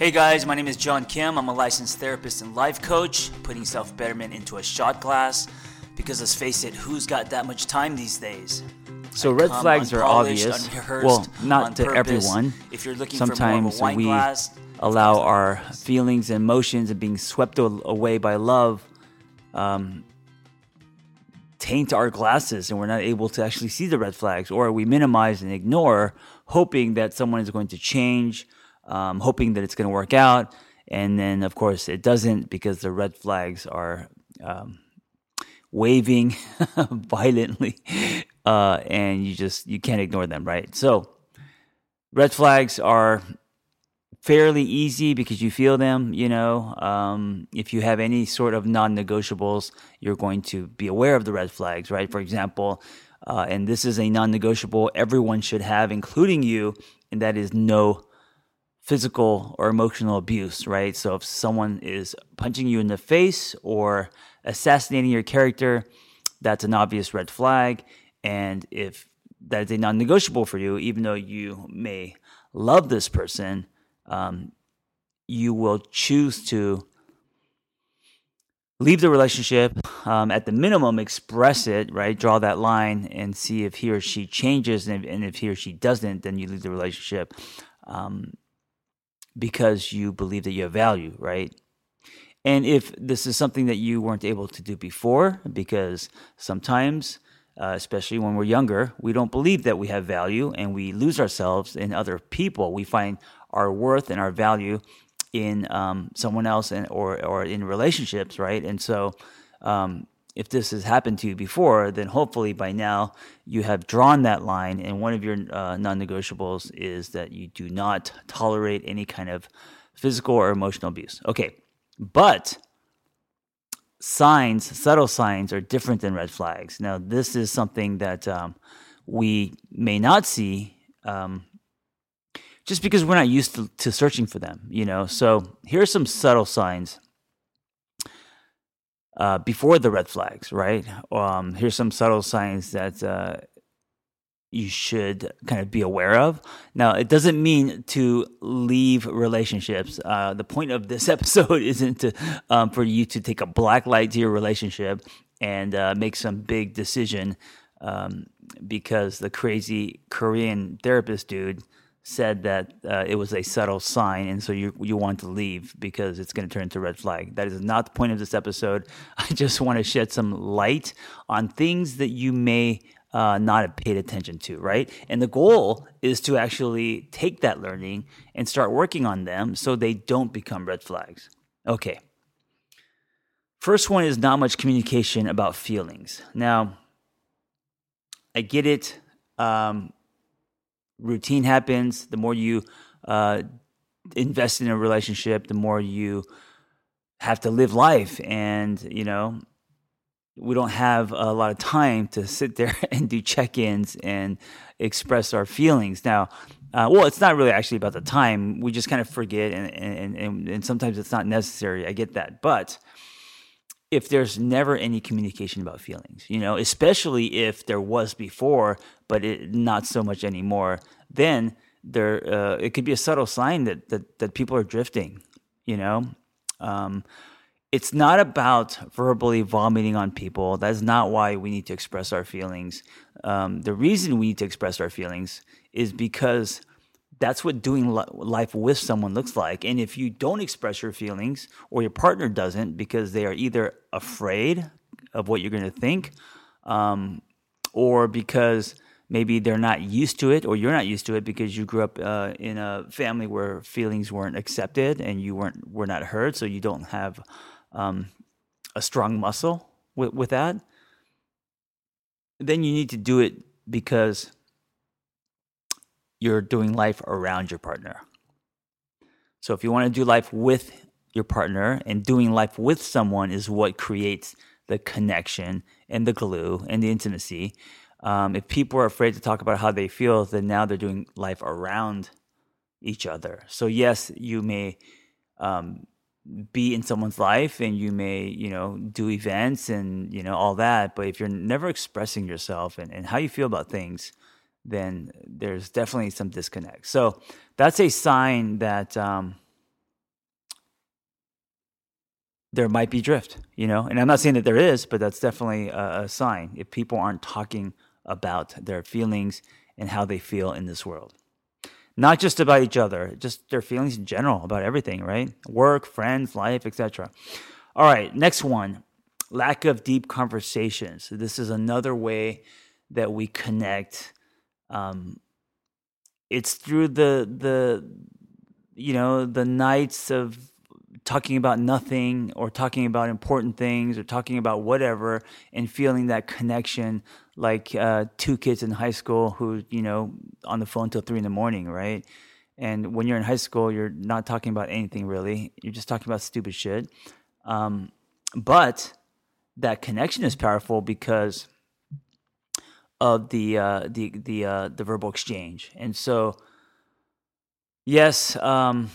Hey guys, my name is John Kim. I'm a licensed therapist and life coach, putting self betterment into a shot glass. Because let's face it, who's got that much time these days? So red flags are obvious. Well, not to purpose. everyone. If you're looking for more of a Sometimes wine we glass, allow our feelings and emotions and being swept away by love um, taint our glasses and we're not able to actually see the red flags or we minimize and ignore hoping that someone is going to change um, hoping that it's going to work out and then of course it doesn't because the red flags are um, waving violently uh, and you just you can't ignore them right so red flags are fairly easy because you feel them. You know, um, if you have any sort of non-negotiables, you're going to be aware of the red flags, right? For example, uh, and this is a non-negotiable everyone should have, including you, and that is no physical or emotional abuse, right? So if someone is punching you in the face or assassinating your character, that's an obvious red flag. And if that is a non negotiable for you, even though you may love this person, um, you will choose to leave the relationship. Um, at the minimum, express it, right? Draw that line and see if he or she changes. And if, and if he or she doesn't, then you leave the relationship um, because you believe that you have value, right? And if this is something that you weren't able to do before, because sometimes, uh, especially when we're younger, we don't believe that we have value and we lose ourselves in other people. We find our worth and our value in um, someone else and or or in relationships, right? And so, um, if this has happened to you before, then hopefully by now you have drawn that line. And one of your uh, non-negotiables is that you do not tolerate any kind of physical or emotional abuse. Okay, but signs, subtle signs, are different than red flags. Now, this is something that um, we may not see. Um, just because we're not used to, to searching for them, you know. So here are some subtle signs uh, before the red flags, right? Um, here's some subtle signs that uh, you should kind of be aware of. Now, it doesn't mean to leave relationships. Uh, the point of this episode isn't to um, for you to take a black light to your relationship and uh, make some big decision um, because the crazy Korean therapist dude said that uh, it was a subtle sign, and so you you want to leave because it's going to turn into red flag. That is not the point of this episode. I just want to shed some light on things that you may uh, not have paid attention to, right? And the goal is to actually take that learning and start working on them so they don't become red flags. Okay. First one is not much communication about feelings. Now, I get it. Um, routine happens. The more you uh, invest in a relationship, the more you have to live life. And, you know, we don't have a lot of time to sit there and do check ins and express our feelings. Now, uh, well, it's not really actually about the time. We just kind of forget, and, and, and, and sometimes it's not necessary. I get that. But if there's never any communication about feelings, you know, especially if there was before, but it, not so much anymore, then there uh, it could be a subtle sign that that, that people are drifting. You know, um, it's not about verbally vomiting on people. That's not why we need to express our feelings. Um, the reason we need to express our feelings is because that's what doing li- life with someone looks like. And if you don't express your feelings or your partner doesn't because they are either afraid of what you're going to think um, or because maybe they're not used to it or you're not used to it because you grew up uh, in a family where feelings weren't accepted and you weren't were not heard so you don't have um, a strong muscle with, with that then you need to do it because you're doing life around your partner. So if you want to do life with your partner and doing life with someone is what creates the connection and the glue and the intimacy. Um, if people are afraid to talk about how they feel, then now they're doing life around each other. So yes, you may um, be in someone's life and you may, you know, do events and, you know, all that. But if you're never expressing yourself and, and how you feel about things, then there's definitely some disconnect. So that's a sign that um, there might be drift, you know. And I'm not saying that there is, but that's definitely a, a sign if people aren't talking about their feelings and how they feel in this world. Not just about each other, just their feelings in general about everything, right? Work, friends, life, etc. All right, next one. Lack of deep conversations. This is another way that we connect. Um, it's through the the you know the nights of talking about nothing or talking about important things or talking about whatever and feeling that connection like uh, two kids in high school who you know on the phone till three in the morning right? And when you're in high school you're not talking about anything really. You're just talking about stupid shit. Um, but that connection is powerful because of the uh, the the uh, the verbal exchange and so yes um,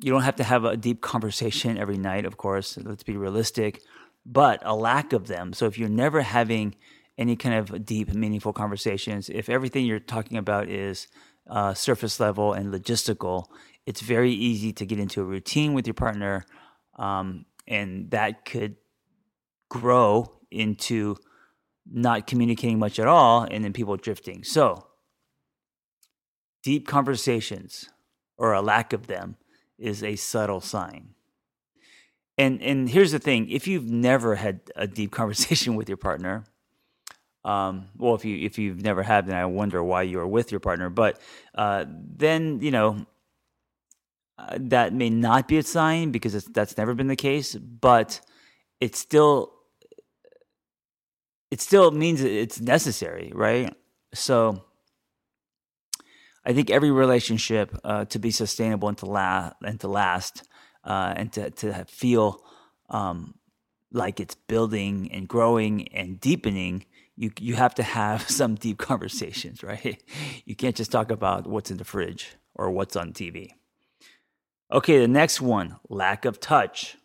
you don't have to have a deep conversation every night, of course. Let's be realistic, but a lack of them. So if you're never having any kind of deep, meaningful conversations, if everything you're talking about is uh, surface level and logistical, it's very easy to get into a routine with your partner, um, and that could grow into not communicating much at all, and then people drifting. So, deep conversations or a lack of them is a subtle sign. And and here's the thing: if you've never had a deep conversation with your partner, um, well, if you if you've never had, then I wonder why you are with your partner. But uh, then you know uh, that may not be a sign because that's never been the case. But it's still it still means it's necessary, right? So I think every relationship uh, to be sustainable and to last and to last uh, and to to feel um, like it's building and growing and deepening, you you have to have some deep conversations, right? You can't just talk about what's in the fridge or what's on TV. Okay, the next one, lack of touch.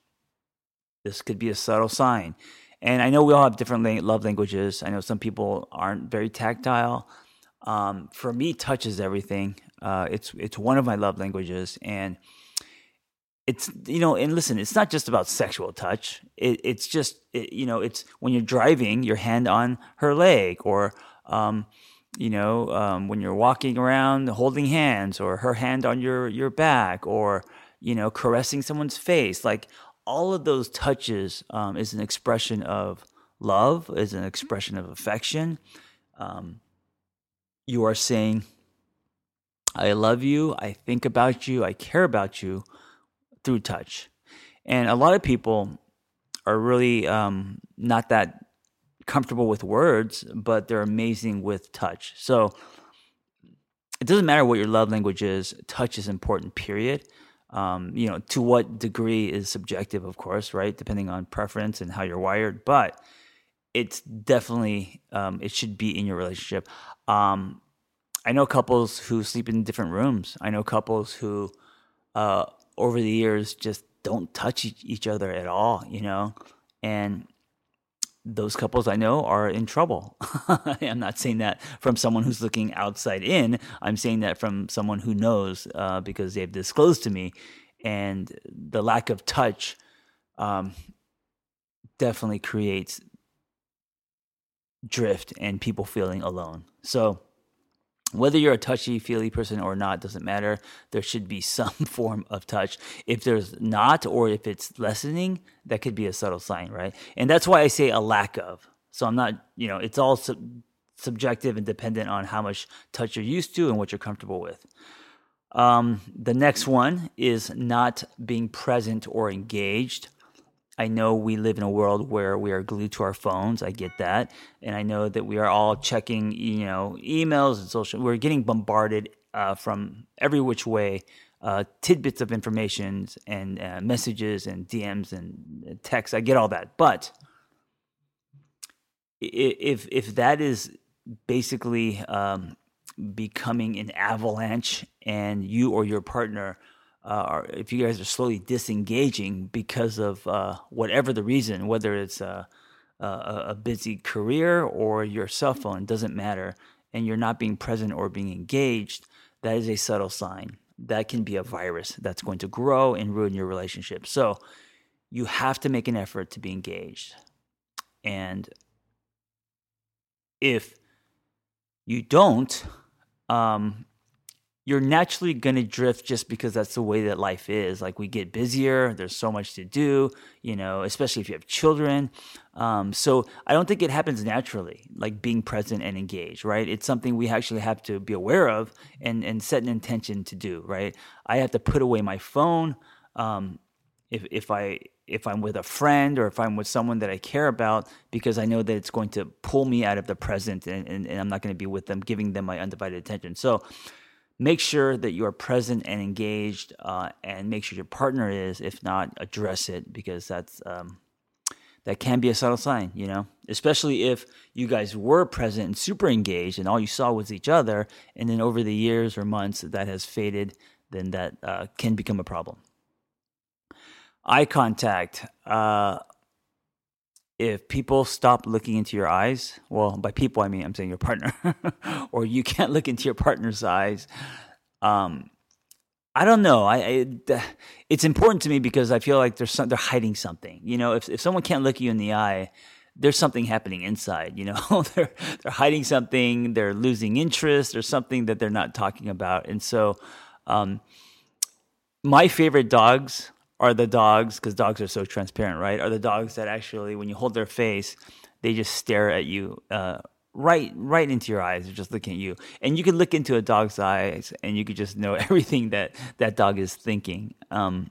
This could be a subtle sign. And I know we all have different love languages. I know some people aren't very tactile. Um, for me, touch is everything. Uh, it's it's one of my love languages, and it's you know, and listen, it's not just about sexual touch. It, it's just it, you know, it's when you're driving, your hand on her leg, or um, you know, um, when you're walking around, holding hands, or her hand on your your back, or you know, caressing someone's face. Like all of those touches um, is an expression of love, is an expression of affection. Um, you are saying, I love you, I think about you, I care about you through touch. And a lot of people are really um, not that comfortable with words, but they're amazing with touch. So it doesn't matter what your love language is, touch is important, period. Um, you know, to what degree is subjective, of course, right? Depending on preference and how you're wired. But it's definitely um, it should be in your relationship. Um, I know couples who sleep in different rooms. I know couples who, uh, over the years, just don't touch each other at all. You know, and those couples I know are in trouble. I'm not saying that from someone who's looking outside in. I'm saying that from someone who knows uh, because they've disclosed to me, and the lack of touch um, definitely creates drift and people feeling alone. So, whether you're a touchy feely person or not doesn't matter. There should be some form of touch. If there's not, or if it's lessening, that could be a subtle sign, right? And that's why I say a lack of. So I'm not, you know, it's all sub- subjective and dependent on how much touch you're used to and what you're comfortable with. Um, the next one is not being present or engaged. I know we live in a world where we are glued to our phones. I get that. And I know that we are all checking, you know, emails and social. We're getting bombarded uh, from every which way, uh, tidbits of information and uh, messages and DMs and texts. I get all that. But if, if that is basically um, becoming an avalanche and you or your partner – uh, or if you guys are slowly disengaging because of uh, whatever the reason, whether it's a, a, a, busy career or your cell phone, doesn't matter, and you're not being present or being engaged, that is a subtle sign. That can be a virus that's going to grow and ruin your relationship. So you have to make an effort to be engaged. And if you don't, um, you're naturally going to drift just because that's the way that life is. Like we get busier, there's so much to do, you know, especially if you have children. Um, so I don't think it happens naturally, like being present and engaged, right? It's something we actually have to be aware of and, and set an intention to do, right? I have to put away my phone. Um, if, if I if I'm with a friend or if I'm with someone that I care about, because I know that it's going to pull me out of the present and, and, and I'm not going to be with them, giving them my undivided attention. So make sure that you are present and engaged uh, and make sure your partner is if not address it because that's um, that can be a subtle sign you know? Especially if you guys were present and super engaged and all you saw was each other and then over the years or months that has faded then that uh, can become a problem. Eye contact uh, if people stop looking into your eyes, well, by people I mean I'm saying your partner, or you can't look into your partner's eyes. Um, I don't know. I, I, it's important to me because I feel like there's some, they're hiding something. You know, if if someone can't look you in the eye, there's something happening inside. You know, they're they're hiding something. They're losing interest. There's something that they're not talking about. And so, um, my favorite dogs are the dogs because dogs are so transparent, right? Are the dogs that actually, when you hold their face, they just stare at you uh, right right into your eyes. They're just looking at you, and you can look into a dog's eyes, and you could just know everything that that dog is thinking. Um,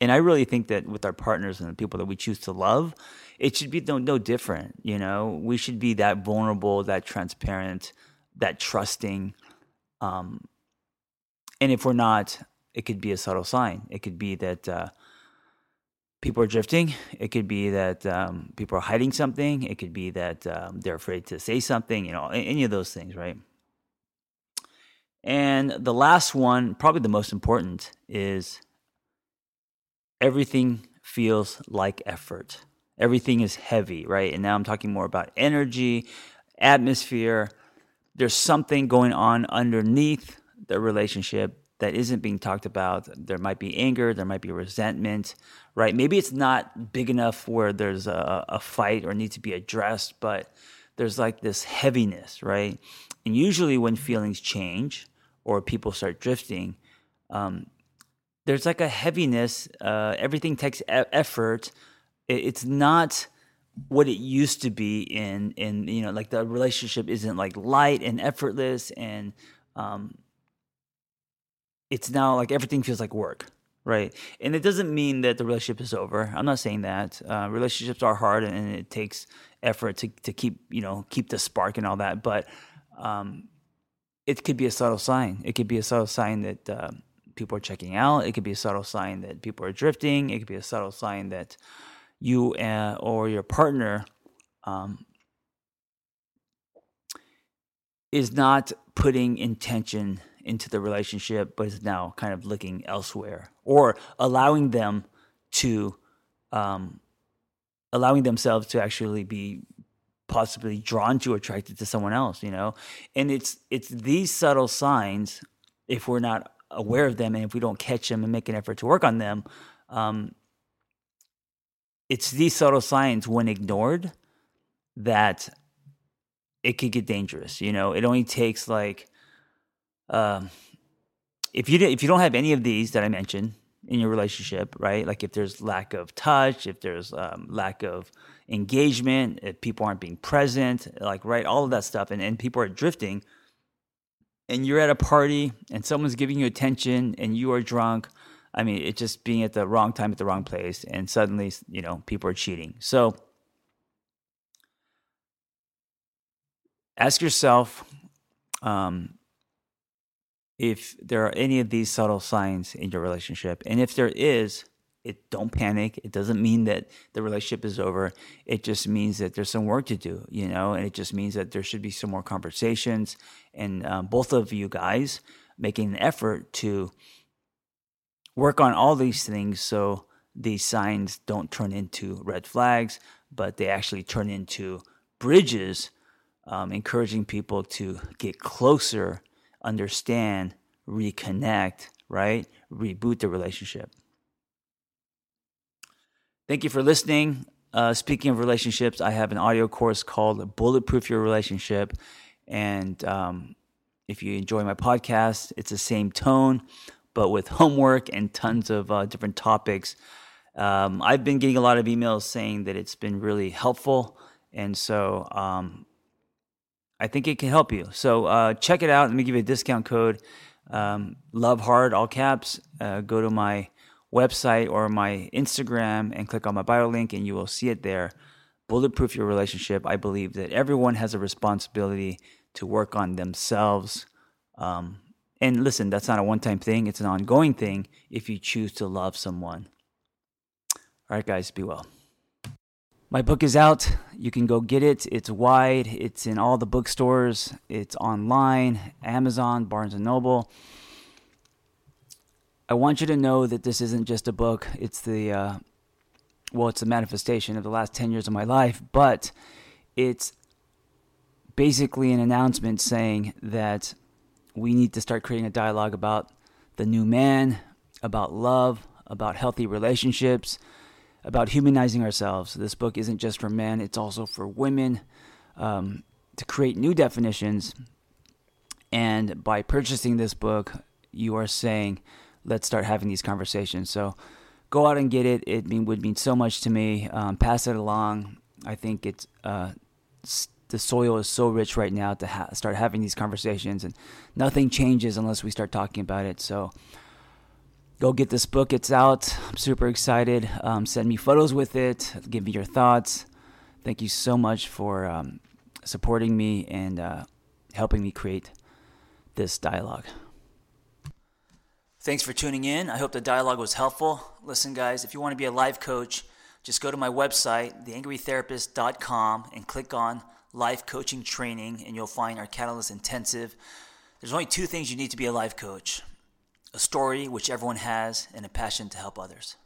and I really think that with our partners and the people that we choose to love, it should be no, no different. You know, we should be that vulnerable, that transparent, that trusting. Um, and if we're not, it could be a subtle sign. It could be that uh, people are drifting. It could be that um, people are hiding something. It could be that um, they're afraid to say something. You know, any of those things, right? And the last one, probably the most important, is everything feels like effort. Everything is heavy, right? And now I'm talking more about energy, atmosphere. There's something going on underneath the relationship that isn't being talked about. There might be anger, there might be resentment, right? Maybe it's not big enough where there's a, a fight or needs to be addressed, but there's like this heaviness, right? And usually when feelings change or people start drifting, um, there's like a heaviness. Uh, everything takes e- effort. It's not what it used to be in in you know like the relationship isn't like light and effortless and um, it's now like everything feels like work right? And it doesn't mean that the relationship is over. I'm not saying that. Uh, relationships are hard and it takes effort to, to keep you know keep the spark and all that but um, it could be a subtle sign. It could be a subtle sign that uh, people are checking out. It could be a subtle sign that people are drifting. It could be a subtle sign that you uh, or your partner um, is not putting intention into the relationship, but is now kind of looking elsewhere or allowing them to, um, allowing themselves to actually be possibly drawn to, attracted to someone else, you know? And it's, it's these subtle signs, if we're not aware of them and if we don't catch them and make an effort to work on them, um, it's these subtle signs when ignored that it could get dangerous. You know, it only takes like um, if you if you don't have any of these that I mentioned in your relationship, right? Like if there's lack of touch, if there's um, lack of engagement, if people aren't being present, like right, all of that stuff, and, and people are drifting, and you're at a party and someone's giving you attention and you are drunk. I mean, it's just being at the wrong time at the wrong place, and suddenly, you know, people are cheating. So ask yourself, um, if there are any of these subtle signs in your relationship. And if there is, it don't panic. It doesn't mean that the relationship is over. It just means that there's some work to do, you know, and it just means that there should be some more conversations and um, both of you guys making an effort to work on all these things so these signs don't turn into red flags, but they actually turn into bridges, um, encouraging people to get closer understand, reconnect, right? Reboot the relationship. Thank you for listening. Uh, speaking of relationships, I have an audio course called Bulletproof Your Relationship. And um, if you enjoy my podcast, it's the same tone, but with homework and tons of uh, different topics. Um, I've been getting a lot of emails saying that it's been really helpful. And so um, I think it can help you. So uh, check it out. Let me give you a discount code. Um, love hard, all caps. Uh, go to my website or my Instagram and click on my bio link, and you will see it there. Bulletproof your relationship. I believe that everyone has a responsibility to work on themselves. Um, and listen, that's not a one time thing, it's an ongoing thing if you choose to love someone. All right, guys, be well. My book is out. You can go get it. It's wide. It's in all the bookstores. It's online, Amazon, Barnes and Noble. I want you to know that this isn't just a book. It's the uh, well, it's a manifestation of the last 10 years of my life, but it's basically an announcement saying that we need to start creating a dialogue about the new man, about love, about healthy relationships, about humanizing ourselves. This book isn't just for men, it's also for women um, to create new definitions. And by purchasing this book, you are saying, let's start having these conversations. So go out and get it. It mean, would mean so much to me. Um, pass it along. I think it's uh, the soil is so rich right now to ha- start having these conversations, and nothing changes unless we start talking about it. So go get this book. It's out. I'm super excited. Um, send me photos with it. Give me your thoughts. Thank you so much for um, supporting me and uh, helping me create this dialogue. Thanks for tuning in. I hope the dialogue was helpful. Listen, guys, if you want to be a life coach, just go to my website, theangrytherapist.com, and click on Life Coaching Training, and you'll find our Catalyst Intensive. There's only two things you need to be a life coach a story, which everyone has, and a passion to help others.